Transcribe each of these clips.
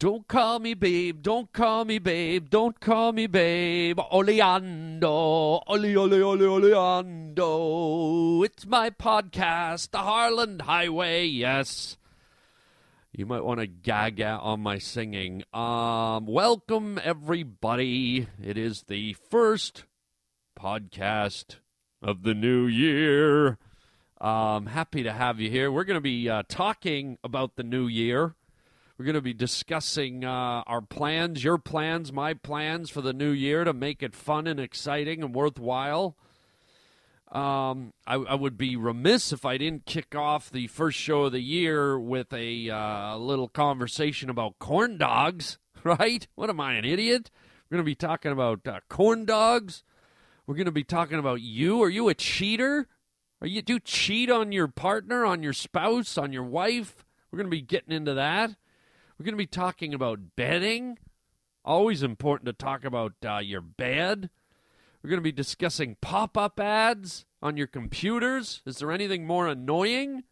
Don't call me babe, don't call me babe, don't call me babe. Oleando, ole, ole, ole, oleando. It's my podcast, The Harland Highway, yes. You might want to gaga on my singing. Um, welcome, everybody. It is the first podcast of the new year. Um, happy to have you here. We're going to be uh, talking about the new year. We're going to be discussing uh, our plans, your plans, my plans for the new year to make it fun and exciting and worthwhile. Um, I, I, would be remiss if I didn't kick off the first show of the year with a uh, little conversation about corn dogs, right? What am I, an idiot? We're going to be talking about uh, corn dogs. We're going to be talking about you. Are you a cheater? Are you do you cheat on your partner, on your spouse, on your wife? We're going to be getting into that. We're going to be talking about bedding. Always important to talk about uh, your bed. We're going to be discussing pop up ads on your computers. Is there anything more annoying?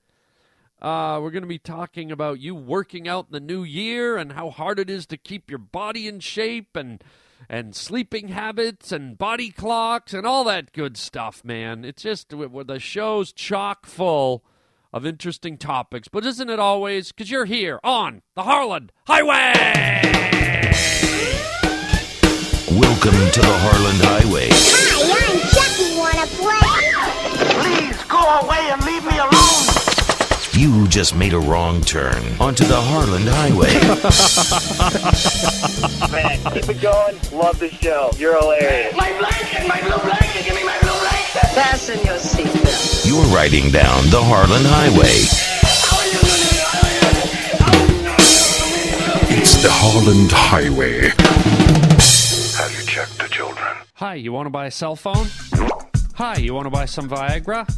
Uh, we're going to be talking about you working out in the new year and how hard it is to keep your body in shape and and sleeping habits and body clocks and all that good stuff, man. It's just the show's chock full of interesting topics. But isn't it always? Because you're here on the Harland Highway. Welcome to the Harland Highway. Hi, I'm Chucky. Wanna play? Please go away and leave me alone. You just made a wrong turn onto the Harland Highway. Man, keep it going. Love the show. You're hilarious. My blanket, my blue blanket. Fasten your seatbelt. You're riding down the Harland Highway. It's the Harland Highway. Have you checked the children? Hi, you want to buy a cell phone? Hi, you want to buy some Viagra?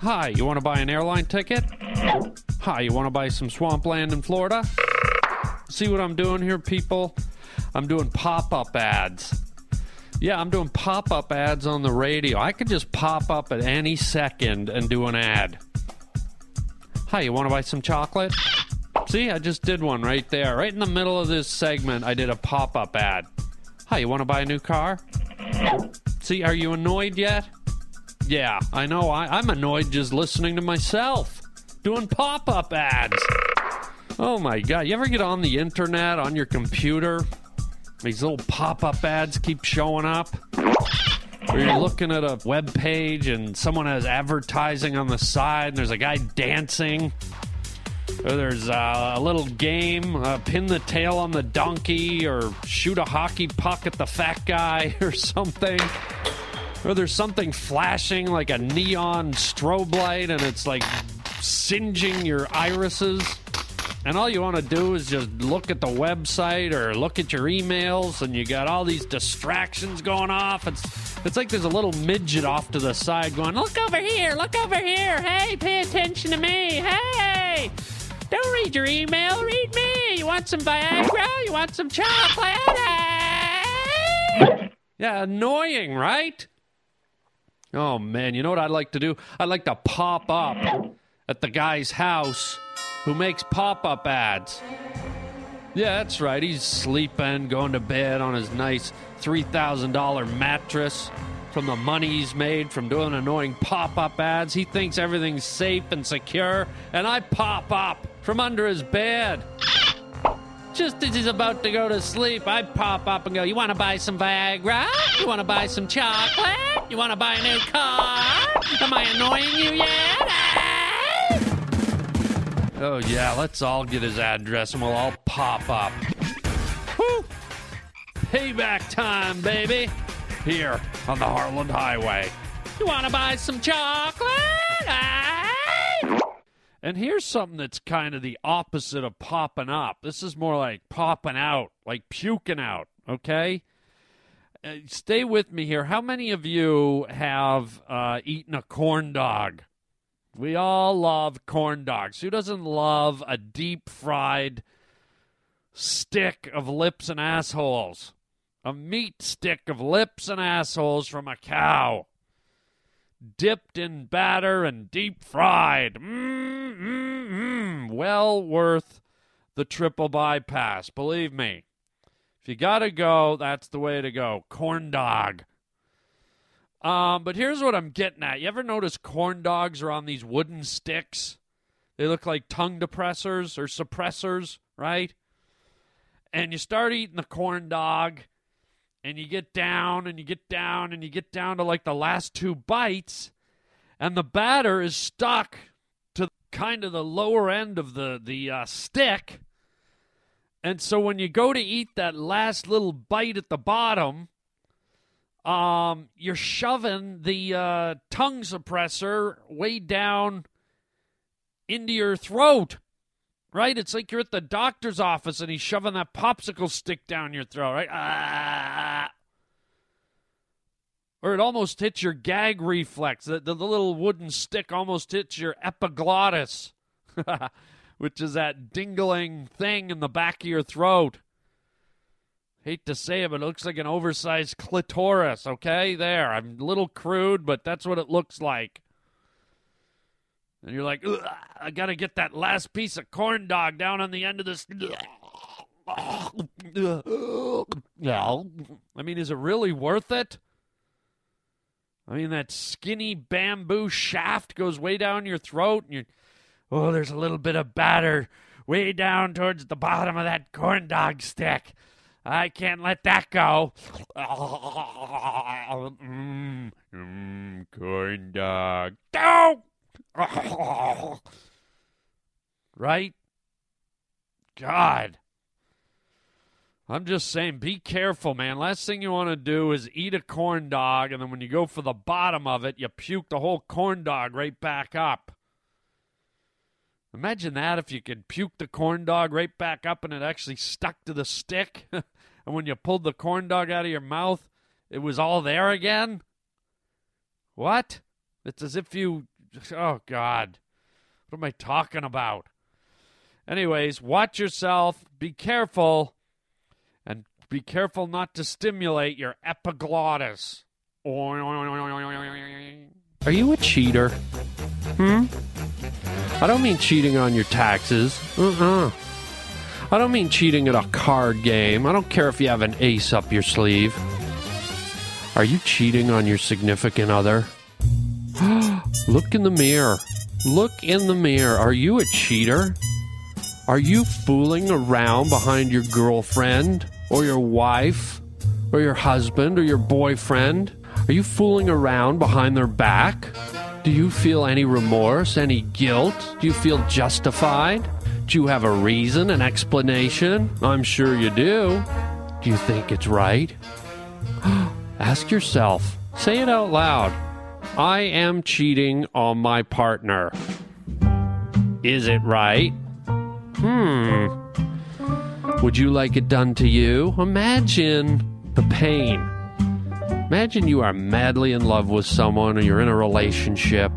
Hi, you want to buy an airline ticket? Hi, you want to buy some swampland in Florida? See what I'm doing here, people? I'm doing pop up ads. Yeah, I'm doing pop up ads on the radio. I could just pop up at any second and do an ad. Hi, you want to buy some chocolate? See, I just did one right there. Right in the middle of this segment, I did a pop up ad. Hi, you want to buy a new car? See, are you annoyed yet? Yeah, I know. I, I'm annoyed just listening to myself doing pop up ads. Oh my God. You ever get on the internet on your computer? These little pop up ads keep showing up. Or you're looking at a web page and someone has advertising on the side and there's a guy dancing. Or there's uh, a little game, uh, pin the tail on the donkey, or shoot a hockey puck at the fat guy, or something or there's something flashing like a neon strobe light and it's like singeing your irises. And all you want to do is just look at the website or look at your emails, and you got all these distractions going off. It's it's like there's a little midget off to the side going, "Look over here, look over here. Hey, pay attention to me. Hey, don't read your email, read me. You want some Viagra? You want some chocolate? Yeah, annoying, right? Oh man, you know what I'd like to do? I'd like to pop up at the guy's house who makes pop up ads. Yeah, that's right. He's sleeping, going to bed on his nice $3,000 mattress from the money he's made from doing annoying pop up ads. He thinks everything's safe and secure, and I pop up from under his bed. Just as he's about to go to sleep, I pop up and go, You want to buy some Viagra? You want to buy some chocolate? You want to buy a new car? Am I annoying you yet? Oh, yeah, let's all get his address and we'll all pop up. Woo! Payback time, baby. Here on the Harland Highway. You want to buy some chocolate? And here's something that's kind of the opposite of popping up. This is more like popping out, like puking out, okay? Uh, stay with me here. How many of you have uh, eaten a corn dog? We all love corn dogs. Who doesn't love a deep fried stick of lips and assholes? A meat stick of lips and assholes from a cow dipped in batter and deep fried. Mmm, mmm, mmm. Well worth the triple bypass. Believe me. If you got to go, that's the way to go. Corn dog. Um, but here's what I'm getting at. You ever notice corn dogs are on these wooden sticks? They look like tongue depressors or suppressors, right? And you start eating the corn dog, and you get down and you get down and you get down to like the last two bites, and the batter is stuck to kind of the lower end of the the uh, stick. And so when you go to eat that last little bite at the bottom, um, you're shoving the uh, tongue suppressor way down into your throat. Right? It's like you're at the doctor's office and he's shoving that popsicle stick down your throat, right? Ah. Or it almost hits your gag reflex. The, the, the little wooden stick almost hits your epiglottis, which is that dingling thing in the back of your throat. Hate to say it, but it looks like an oversized clitoris, okay? There. I'm a little crude, but that's what it looks like. And you're like, I got to get that last piece of corn dog down on the end of this. I mean, is it really worth it? I mean, that skinny bamboo shaft goes way down your throat, and you're, oh, there's a little bit of batter way down towards the bottom of that corn dog stick. I can't let that go. Mm, mm, corn dog. No! right? God. I'm just saying, be careful, man. Last thing you want to do is eat a corn dog, and then when you go for the bottom of it, you puke the whole corn dog right back up. Imagine that if you could puke the corn dog right back up and it actually stuck to the stick. and when you pulled the corn dog out of your mouth, it was all there again. What? It's as if you. Oh, God. What am I talking about? Anyways, watch yourself. Be careful. And be careful not to stimulate your epiglottis. Are you a cheater? Hmm? I don't mean cheating on your taxes. Uh-uh. I don't mean cheating at a card game. I don't care if you have an ace up your sleeve. Are you cheating on your significant other? Look in the mirror. Look in the mirror. Are you a cheater? Are you fooling around behind your girlfriend or your wife or your husband or your boyfriend? Are you fooling around behind their back? Do you feel any remorse, any guilt? Do you feel justified? Do you have a reason, an explanation? I'm sure you do. Do you think it's right? Ask yourself, say it out loud. I am cheating on my partner. Is it right? Hmm. Would you like it done to you? Imagine the pain. Imagine you are madly in love with someone or you're in a relationship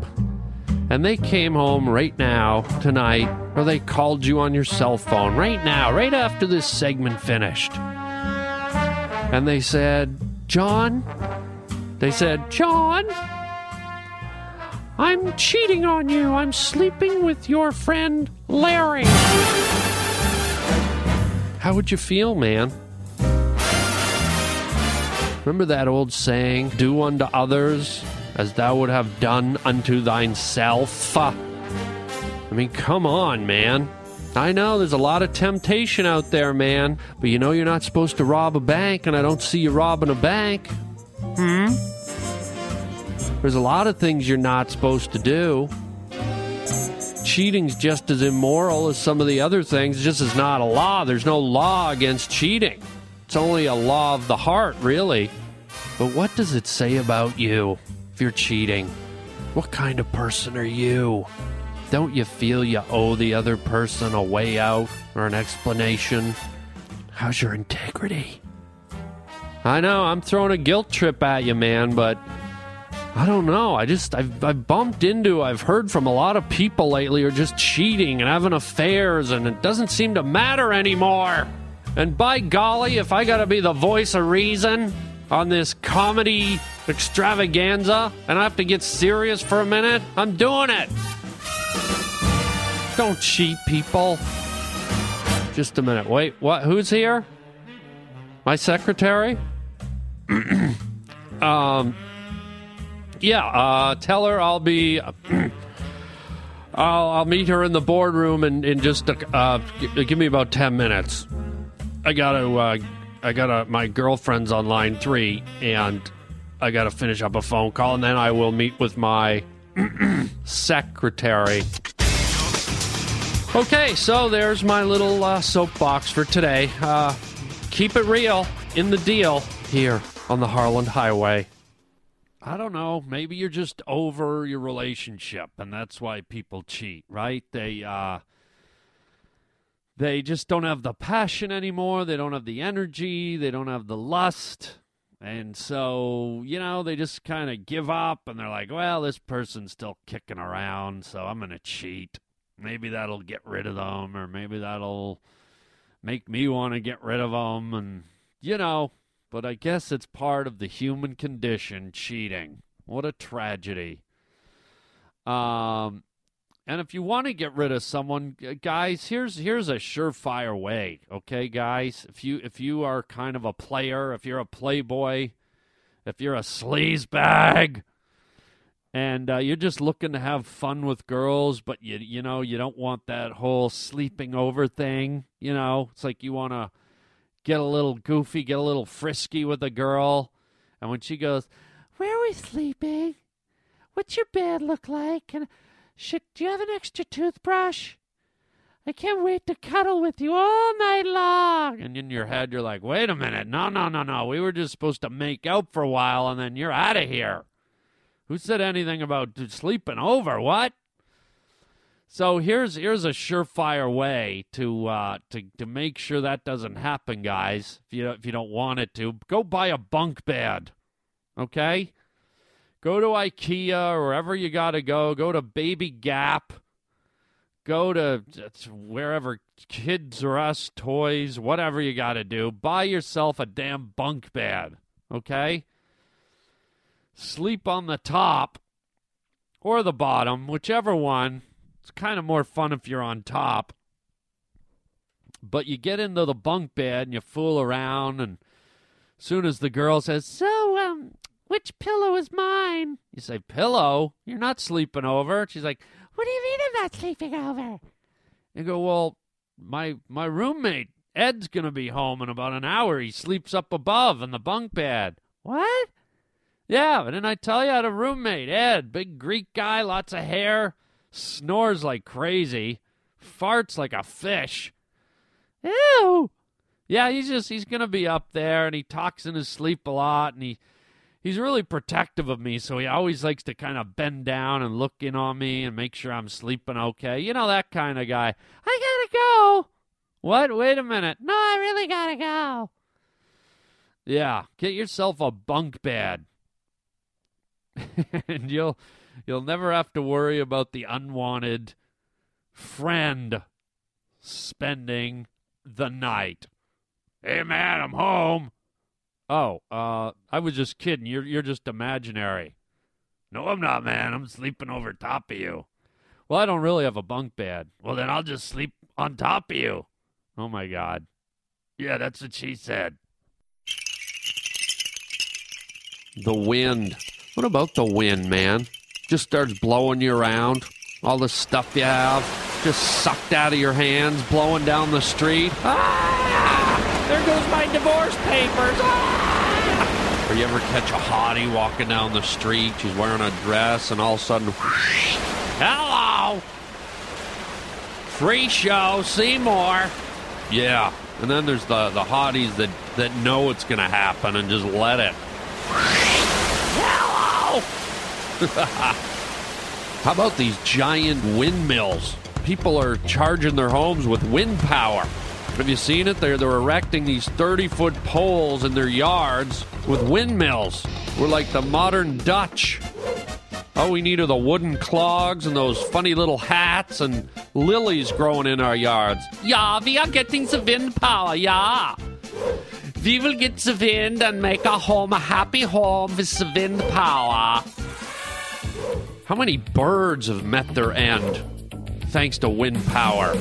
and they came home right now, tonight, or they called you on your cell phone right now, right after this segment finished. And they said, John, they said, John, I'm cheating on you. I'm sleeping with your friend Larry. How would you feel, man? Remember that old saying, do unto others as thou would have done unto thyself? I mean, come on, man. I know there's a lot of temptation out there, man, but you know you're not supposed to rob a bank, and I don't see you robbing a bank. Hmm? There's a lot of things you're not supposed to do. Cheating's just as immoral as some of the other things, it's just as not a law. There's no law against cheating. It's only a law of the heart, really. But what does it say about you if you're cheating? What kind of person are you? Don't you feel you owe the other person a way out or an explanation? How's your integrity? I know, I'm throwing a guilt trip at you, man, but I don't know. I just, I've, I've bumped into, I've heard from a lot of people lately are just cheating and having affairs, and it doesn't seem to matter anymore. And by golly, if I gotta be the voice of reason on this comedy extravaganza and I have to get serious for a minute, I'm doing it. Don't cheat, people. Just a minute. Wait, what? Who's here? My secretary? um, yeah, uh, tell her I'll be. I'll, I'll meet her in the boardroom in, in just uh, give me about 10 minutes. I gotta, uh, I gotta, my girlfriend's on line three, and I gotta finish up a phone call, and then I will meet with my secretary. Okay, so there's my little uh, soapbox for today. Uh, keep it real in the deal here on the Harland Highway. I don't know. Maybe you're just over your relationship, and that's why people cheat, right? They uh, they just don't have the passion anymore. They don't have the energy. They don't have the lust, and so you know they just kind of give up, and they're like, "Well, this person's still kicking around, so I'm gonna cheat. Maybe that'll get rid of them, or maybe that'll make me want to get rid of them." And you know, but I guess it's part of the human condition cheating. What a tragedy. Um and if you want to get rid of someone, guys, here's here's a surefire way, okay, guys? If you if you are kind of a player, if you're a playboy, if you're a sleaze bag, and uh, you're just looking to have fun with girls, but you you know you don't want that whole sleeping over thing. You know, it's like you want to get a little goofy, get a little frisky with a girl, and when she goes, "Where are we sleeping? What's your bed look like?" and Shit, do you have an extra toothbrush? I can't wait to cuddle with you all night long. And in your head, you're like, wait a minute. No, no, no, no. We were just supposed to make out for a while and then you're out of here. Who said anything about sleeping over? What? So here's here's a surefire way to uh, to to make sure that doesn't happen, guys. If you if you don't want it to, go buy a bunk bed. Okay, go to IKEA or wherever you got to go. Go to Baby Gap. Go to wherever Kids R Us, toys, whatever you got to do. Buy yourself a damn bunk bed. Okay. Sleep on the top or the bottom, whichever one. It's kind of more fun if you're on top. But you get into the bunk bed and you fool around, and soon as the girl says, "So, um, which pillow is mine?" You say, "Pillow? You're not sleeping over." She's like, "What do you mean I'm not sleeping over?" You go, "Well, my my roommate Ed's gonna be home in about an hour. He sleeps up above in the bunk bed." What? Yeah, but then I tell you, I had a roommate, Ed, big Greek guy, lots of hair, snores like crazy, farts like a fish. Ew. Yeah, he's just he's gonna be up there, and he talks in his sleep a lot, and he he's really protective of me, so he always likes to kind of bend down and look in on me and make sure I'm sleeping okay. You know that kind of guy. I gotta go. What? Wait a minute. No, I really gotta go. Yeah, get yourself a bunk bed. and you'll you'll never have to worry about the unwanted friend spending the night. Hey man, I'm home. Oh, uh I was just kidding. You're you're just imaginary. No, I'm not, man. I'm sleeping over top of you. Well, I don't really have a bunk bed. Well, then I'll just sleep on top of you. Oh my god. Yeah, that's what she said. The wind. What about the wind, man? Just starts blowing you around. All the stuff you have just sucked out of your hands, blowing down the street. Ah! There goes my divorce papers. Ah! Or you ever catch a hottie walking down the street? She's wearing a dress, and all of a sudden, hello, free show, see more. Yeah, and then there's the the hotties that that know it's gonna happen and just let it. Hello. How about these giant windmills? People are charging their homes with wind power. Have you seen it? They're, they're erecting these 30 foot poles in their yards with windmills. We're like the modern Dutch. All we need are the wooden clogs and those funny little hats and lilies growing in our yards. Yeah, we are getting the wind power, yeah. We will get the wind and make our home a happy home with the wind power. How many birds have met their end thanks to wind power?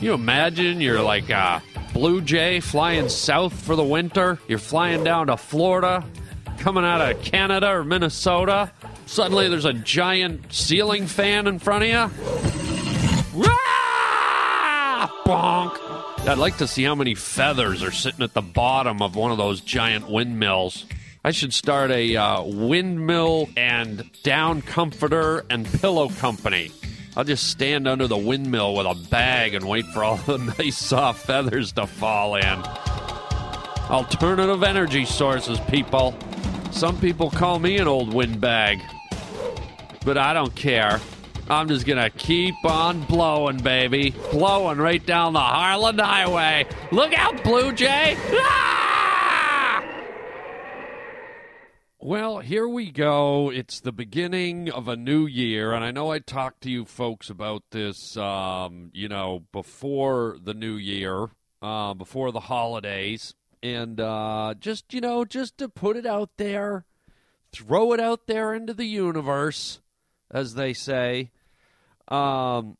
You imagine you're like a blue jay flying south for the winter. You're flying down to Florida, coming out of Canada or Minnesota. Suddenly there's a giant ceiling fan in front of you. Ah! Bonk. I'd like to see how many feathers are sitting at the bottom of one of those giant windmills. I should start a uh, windmill and down comforter and pillow company. I'll just stand under the windmill with a bag and wait for all the nice soft feathers to fall in. Alternative energy sources, people. Some people call me an old windbag, but I don't care. I'm just gonna keep on blowing, baby. Blowing right down the Harland Highway. Look out, Blue Jay! Ah! Well, here we go. It's the beginning of a new year, and I know I talked to you folks about this, um, you know, before the new year, uh, before the holidays, and uh, just, you know, just to put it out there, throw it out there into the universe, as they say. Um,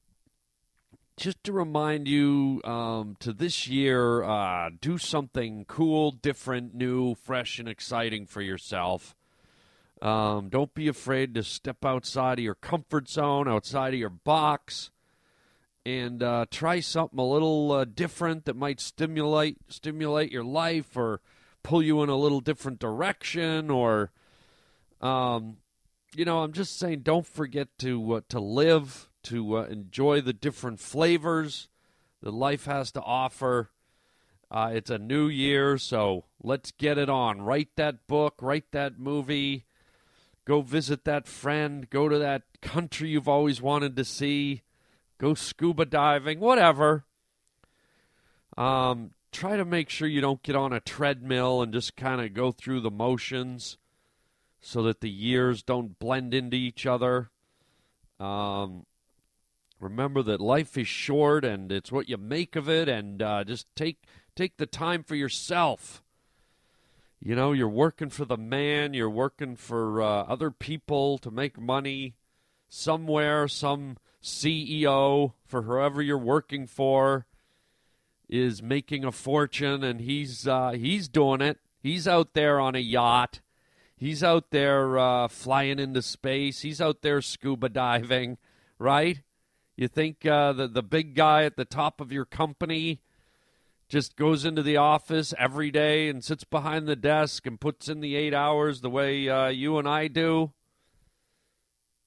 just to remind you um, to this year, uh, do something cool, different, new, fresh, and exciting for yourself. Um, don't be afraid to step outside of your comfort zone, outside of your box, and uh, try something a little uh, different that might stimulate stimulate your life or pull you in a little different direction. Or, um, you know, I'm just saying, don't forget to uh, to live to uh, enjoy the different flavors that life has to offer. Uh, it's a new year, so let's get it on. Write that book, write that movie, go visit that friend, go to that country you've always wanted to see, go scuba diving, whatever. Um, try to make sure you don't get on a treadmill and just kind of go through the motions so that the years don't blend into each other. Um, remember that life is short and it's what you make of it and uh, just take take the time for yourself. You know you're working for the man you're working for uh, other people to make money somewhere some ceo for whoever you're working for is making a fortune and he's uh, he's doing it. He's out there on a yacht. He's out there uh, flying into space. He's out there scuba diving right you think uh, the the big guy at the top of your company just goes into the office every day and sits behind the desk and puts in the eight hours the way uh, you and I do?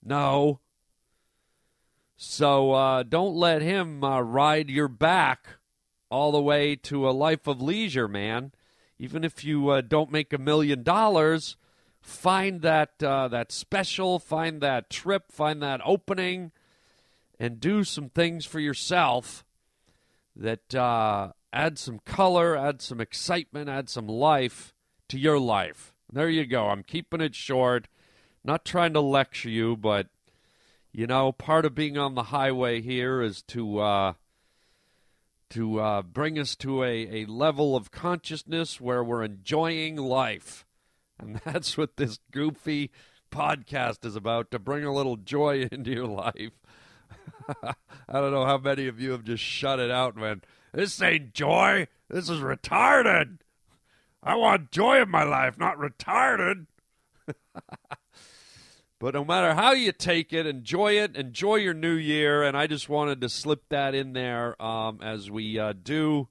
No. So uh, don't let him uh, ride your back all the way to a life of leisure, man. Even if you uh, don't make a million dollars, find that uh, that special, find that trip, find that opening and do some things for yourself that uh, add some color, add some excitement, add some life to your life. There you go. I'm keeping it short, not trying to lecture you, but you know, part of being on the highway here is to uh, to uh, bring us to a, a level of consciousness where we're enjoying life, and that's what this goofy podcast is about to bring a little joy into your life. I don't know how many of you have just shut it out, man. This ain't joy. This is retarded. I want joy in my life, not retarded. but no matter how you take it, enjoy it. Enjoy your new year. And I just wanted to slip that in there um, as we uh, do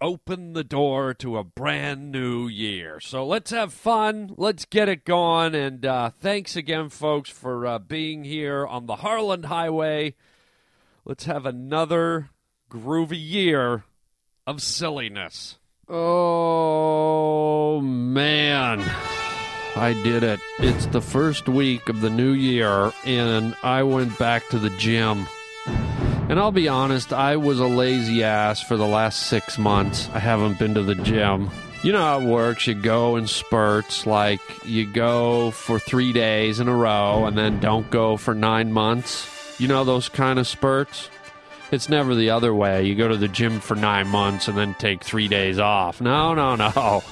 open the door to a brand new year. So let's have fun. Let's get it going. And uh, thanks again, folks, for uh, being here on the Harland Highway. Let's have another groovy year of silliness. Oh, man. I did it. It's the first week of the new year, and I went back to the gym. And I'll be honest, I was a lazy ass for the last six months. I haven't been to the gym. You know how it works. You go in spurts, like you go for three days in a row and then don't go for nine months. You know those kind of spurts? It's never the other way. You go to the gym for nine months and then take three days off. No, no, no.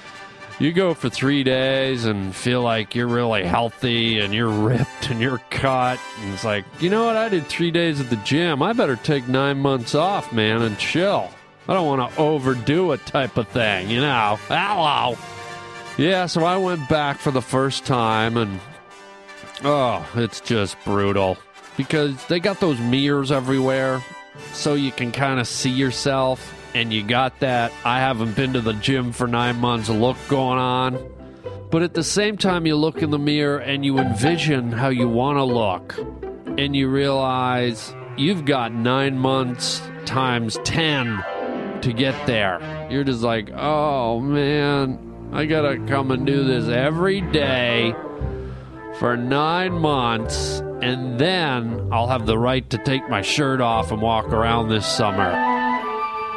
you go for three days and feel like you're really healthy and you're ripped and you're cut. And it's like, you know what? I did three days at the gym. I better take nine months off, man, and chill. I don't want to overdo it type of thing, you know. Hello. Yeah, so I went back for the first time and oh, it's just brutal because they got those mirrors everywhere so you can kind of see yourself and you got that I haven't been to the gym for 9 months look going on. But at the same time you look in the mirror and you envision how you want to look and you realize you've got 9 months times 10 to get there. You're just like, "Oh man, I got to come and do this every day for 9 months." And then I'll have the right to take my shirt off and walk around this summer.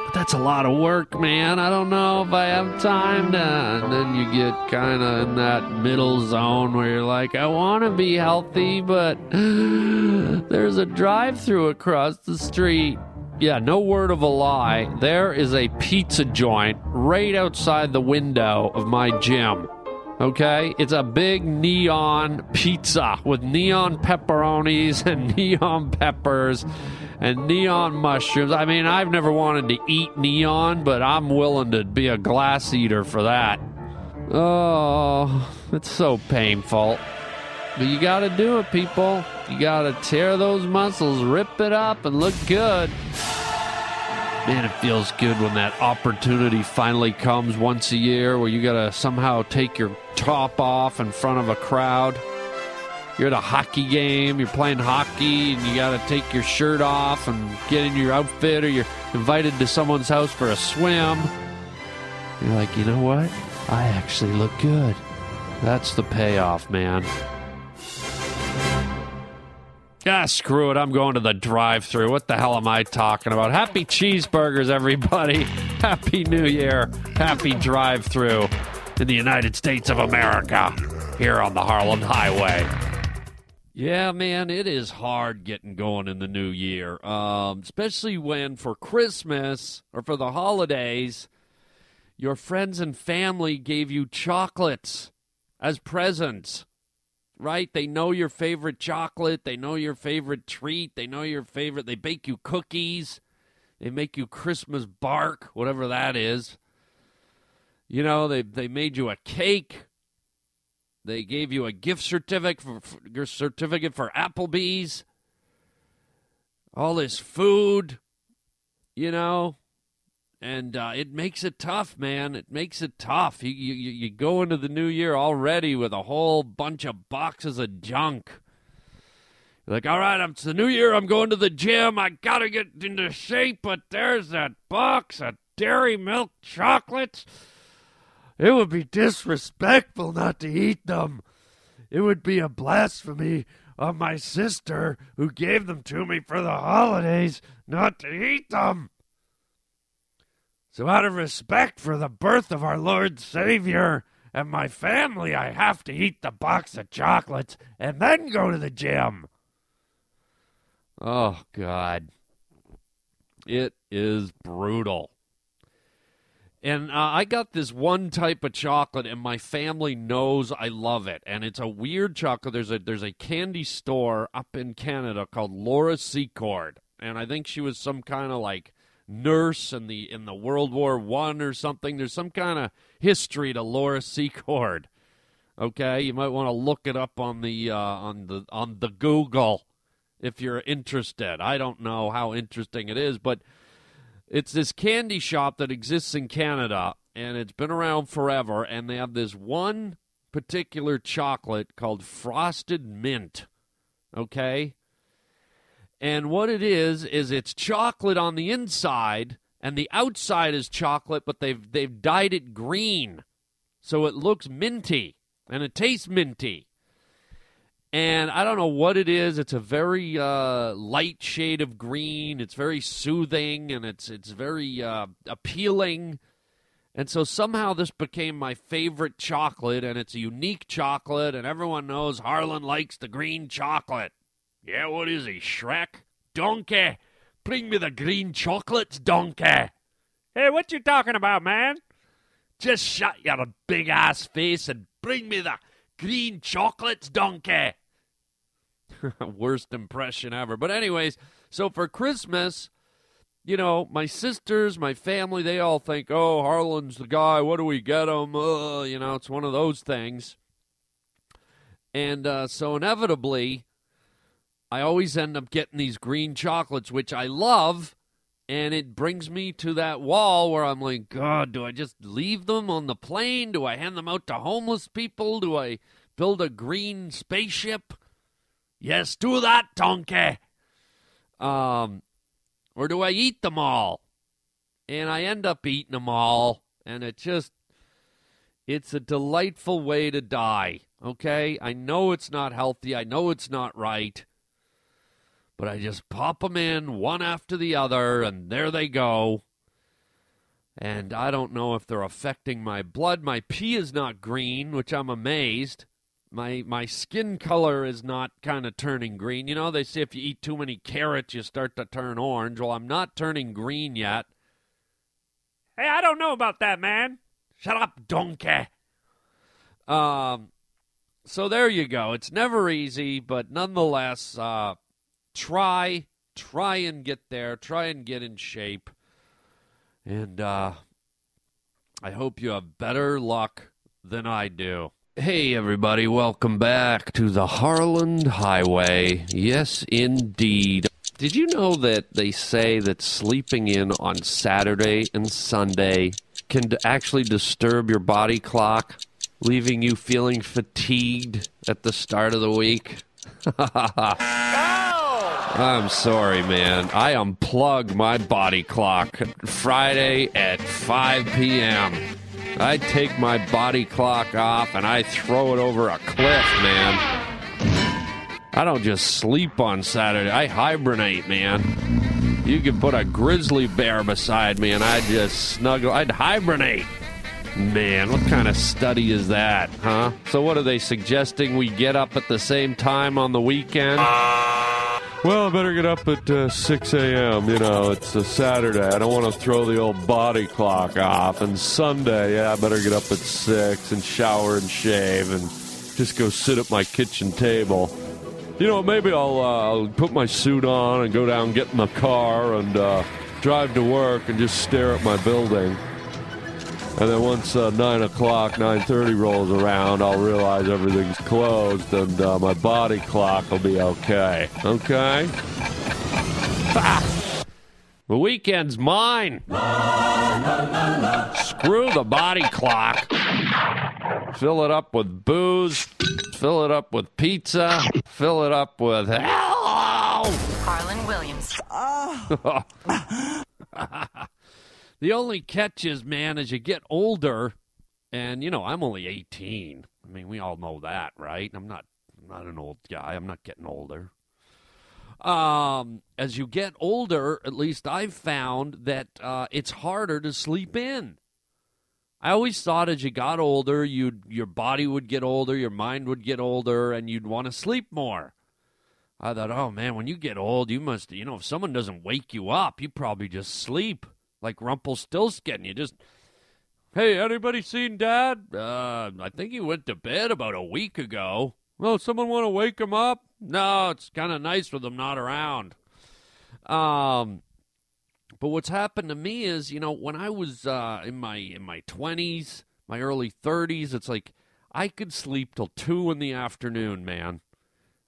But that's a lot of work, man. I don't know if I have time to. And then you get kind of in that middle zone where you're like, I want to be healthy, but there's a drive through across the street. Yeah, no word of a lie. There is a pizza joint right outside the window of my gym. Okay, it's a big neon pizza with neon pepperonis and neon peppers and neon mushrooms. I mean, I've never wanted to eat neon, but I'm willing to be a glass eater for that. Oh, it's so painful. But you gotta do it, people. You gotta tear those muscles, rip it up, and look good. Man, it feels good when that opportunity finally comes once a year where you gotta somehow take your top off in front of a crowd. You're at a hockey game, you're playing hockey, and you gotta take your shirt off and get in your outfit, or you're invited to someone's house for a swim. You're like, you know what? I actually look good. That's the payoff, man. Ah, screw it. I'm going to the drive through. What the hell am I talking about? Happy cheeseburgers, everybody. Happy New Year. Happy drive through in the United States of America here on the Harland Highway. Yeah, man, it is hard getting going in the new year, um, especially when for Christmas or for the holidays, your friends and family gave you chocolates as presents right? They know your favorite chocolate, they know your favorite treat, they know your favorite. They bake you cookies, they make you Christmas bark, whatever that is. You know, they they made you a cake. They gave you a gift certificate for, for certificate for Applebee's. All this food, you know, and uh, it makes it tough, man. It makes it tough. You, you you go into the new year already with a whole bunch of boxes of junk. Like, all right, it's the new year. I'm going to the gym. I gotta get into shape, but there's that box of dairy milk chocolates. It would be disrespectful not to eat them. It would be a blasphemy of my sister who gave them to me for the holidays not to eat them. So, out of respect for the birth of our Lord Savior and my family, I have to eat the box of chocolates and then go to the gym. Oh, God. It is brutal. And uh, I got this one type of chocolate, and my family knows I love it. And it's a weird chocolate. There's a there's a candy store up in Canada called Laura Secord, and I think she was some kind of like nurse in the in the World War One or something. There's some kind of history to Laura Secord. Okay, you might want to look it up on the uh, on the on the Google if you're interested. I don't know how interesting it is, but it's this candy shop that exists in Canada and it's been around forever. And they have this one particular chocolate called Frosted Mint. Okay, and what it is is it's chocolate on the inside and the outside is chocolate, but they've they've dyed it green. So it looks minty and it tastes minty. And I don't know what it is. It's a very uh, light shade of green. It's very soothing and it's it's very uh, appealing. And so somehow this became my favorite chocolate, and it's a unique chocolate, and everyone knows Harland likes the green chocolate. Yeah, what is he, Shrek? Donkey! Bring me the green chocolates, donkey! Hey, what you talking about, man? Just shut your big ass face and bring me the green chocolates, donkey. Worst impression ever. But, anyways, so for Christmas, you know, my sisters, my family, they all think, oh, Harland's the guy. What do we get him? Uh, you know, it's one of those things. And uh, so, inevitably, I always end up getting these green chocolates, which I love. And it brings me to that wall where I'm like, God, do I just leave them on the plane? Do I hand them out to homeless people? Do I build a green spaceship? Yes, do that, donkey. Um, or do I eat them all? And I end up eating them all, and it just, it's a delightful way to die, okay? I know it's not healthy, I know it's not right, but I just pop them in one after the other, and there they go. And I don't know if they're affecting my blood. My pee is not green, which I'm amazed my my skin color is not kind of turning green. You know, they say if you eat too many carrots, you start to turn orange. Well, I'm not turning green yet. Hey, I don't know about that, man. Shut up, donkey. Um, so there you go. It's never easy, but nonetheless, uh, try try and get there. Try and get in shape, and uh, I hope you have better luck than I do. Hey, everybody, welcome back to the Harland Highway. Yes, indeed. Did you know that they say that sleeping in on Saturday and Sunday can actually disturb your body clock, leaving you feeling fatigued at the start of the week? I'm sorry, man. I unplug my body clock Friday at 5 p.m. I take my body clock off and I throw it over a cliff, man. I don't just sleep on Saturday. I hibernate, man. You could put a grizzly bear beside me and I'd just snuggle. I'd hibernate. Man, what kind of study is that, huh? So, what are they suggesting we get up at the same time on the weekend? Well, I better get up at uh, 6 a.m. You know, it's a Saturday. I don't want to throw the old body clock off. And Sunday, yeah, I better get up at 6 and shower and shave and just go sit at my kitchen table. You know, maybe I'll, uh, I'll put my suit on and go down, get in the car, and uh, drive to work and just stare at my building. And then once uh, nine o'clock, nine thirty rolls around, I'll realize everything's closed, and uh, my body clock will be okay. Okay. The weekend's mine. Screw the body clock. Fill it up with booze. Fill it up with pizza. Fill it up with hello. Harland Williams. The only catch is, man, as you get older, and you know, I'm only 18. I mean, we all know that, right? I'm not, I'm not an old guy. I'm not getting older. Um, as you get older, at least I've found that uh, it's harder to sleep in. I always thought as you got older, you'd your body would get older, your mind would get older, and you'd want to sleep more. I thought, oh man, when you get old, you must, you know, if someone doesn't wake you up, you probably just sleep like Rumpelstiltskin. You just, hey, anybody seen Dad? Uh, I think he went to bed about a week ago. Well, someone want to wake him up? No, it's kind of nice with him not around. Um, but what's happened to me is, you know, when I was uh, in my in my twenties, my early thirties, it's like I could sleep till two in the afternoon, man.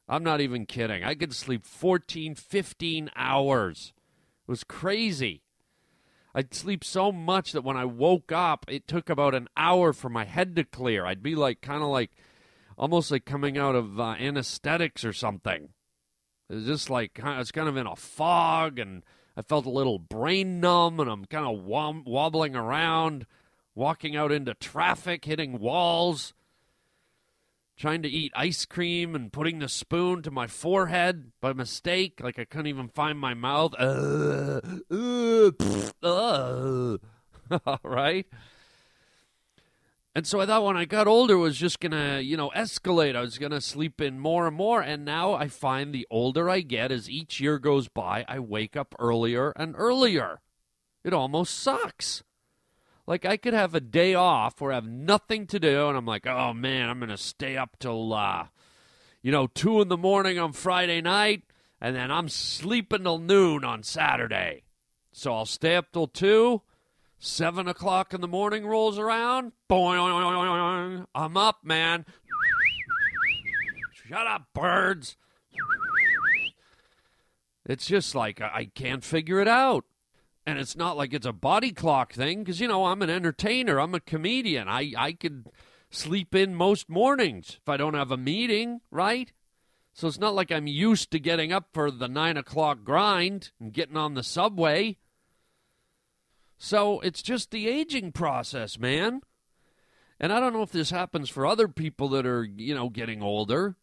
I'm not even kidding. I could sleep 14, 15 hours. It was crazy. I'd sleep so much that when I woke up, it took about an hour for my head to clear. I'd be like, kind of like, almost like coming out of uh, anesthetics or something. It was just like, I was kind of in a fog, and I felt a little brain numb, and I'm kind of wobbling around, walking out into traffic, hitting walls trying to eat ice cream and putting the spoon to my forehead by mistake. Like I couldn't even find my mouth. Uh, uh, pfft, uh. right? And so I thought when I got older it was just to, you know, escalate. I was to sleep in more and more. And now I find the older I get, as each year goes by, I wake up earlier and earlier. It almost sucks. Like I could have a day off where I have nothing to do, and I'm like, oh man, I'm gonna stay up till uh, you know two in the morning on Friday night, and then I'm sleeping till noon on Saturday. So I'll stay up till two. Seven o'clock in the morning rolls around. Boing, I'm up, man. Shut up, birds. It's just like I can't figure it out. And it's not like it's a body clock thing because, you know, I'm an entertainer, I'm a comedian. I, I could sleep in most mornings if I don't have a meeting, right? So it's not like I'm used to getting up for the nine o'clock grind and getting on the subway. So it's just the aging process, man. And I don't know if this happens for other people that are, you know, getting older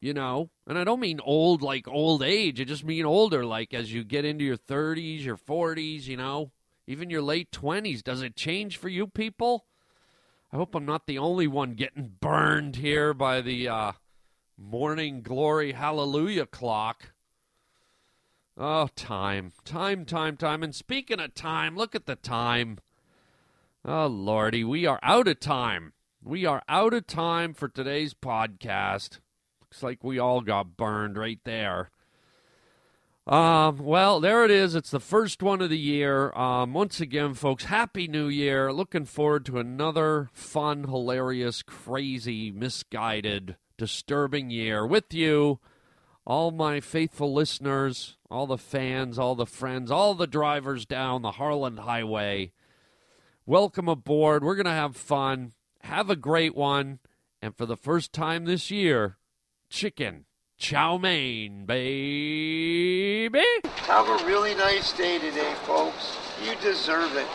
you know? And i don't mean old like old age. I just mean older like as you get into your 30s your 40s you know? Even your late 20s does it change for you people? I hope i'm not the only one getting burned here by the uh, morning glory hallelujah clock. Oh time. Time time time. And speaking of time look at the time. Oh lordy we are out of time. We are out of time for today's podcast Looks like we all got burned right there. Um, well, there it is. It's the first one of the year. Um, once again, folks, Happy New Year. Looking forward to another fun, hilarious, crazy, misguided, disturbing year with you, all my faithful listeners, all the fans, all the friends, all the drivers down the Harland Highway. Welcome aboard. We're going to have fun. Have a great one. And for the first time this year, chicken chow mein, baby. Have a really nice day today, folks. You deserve it.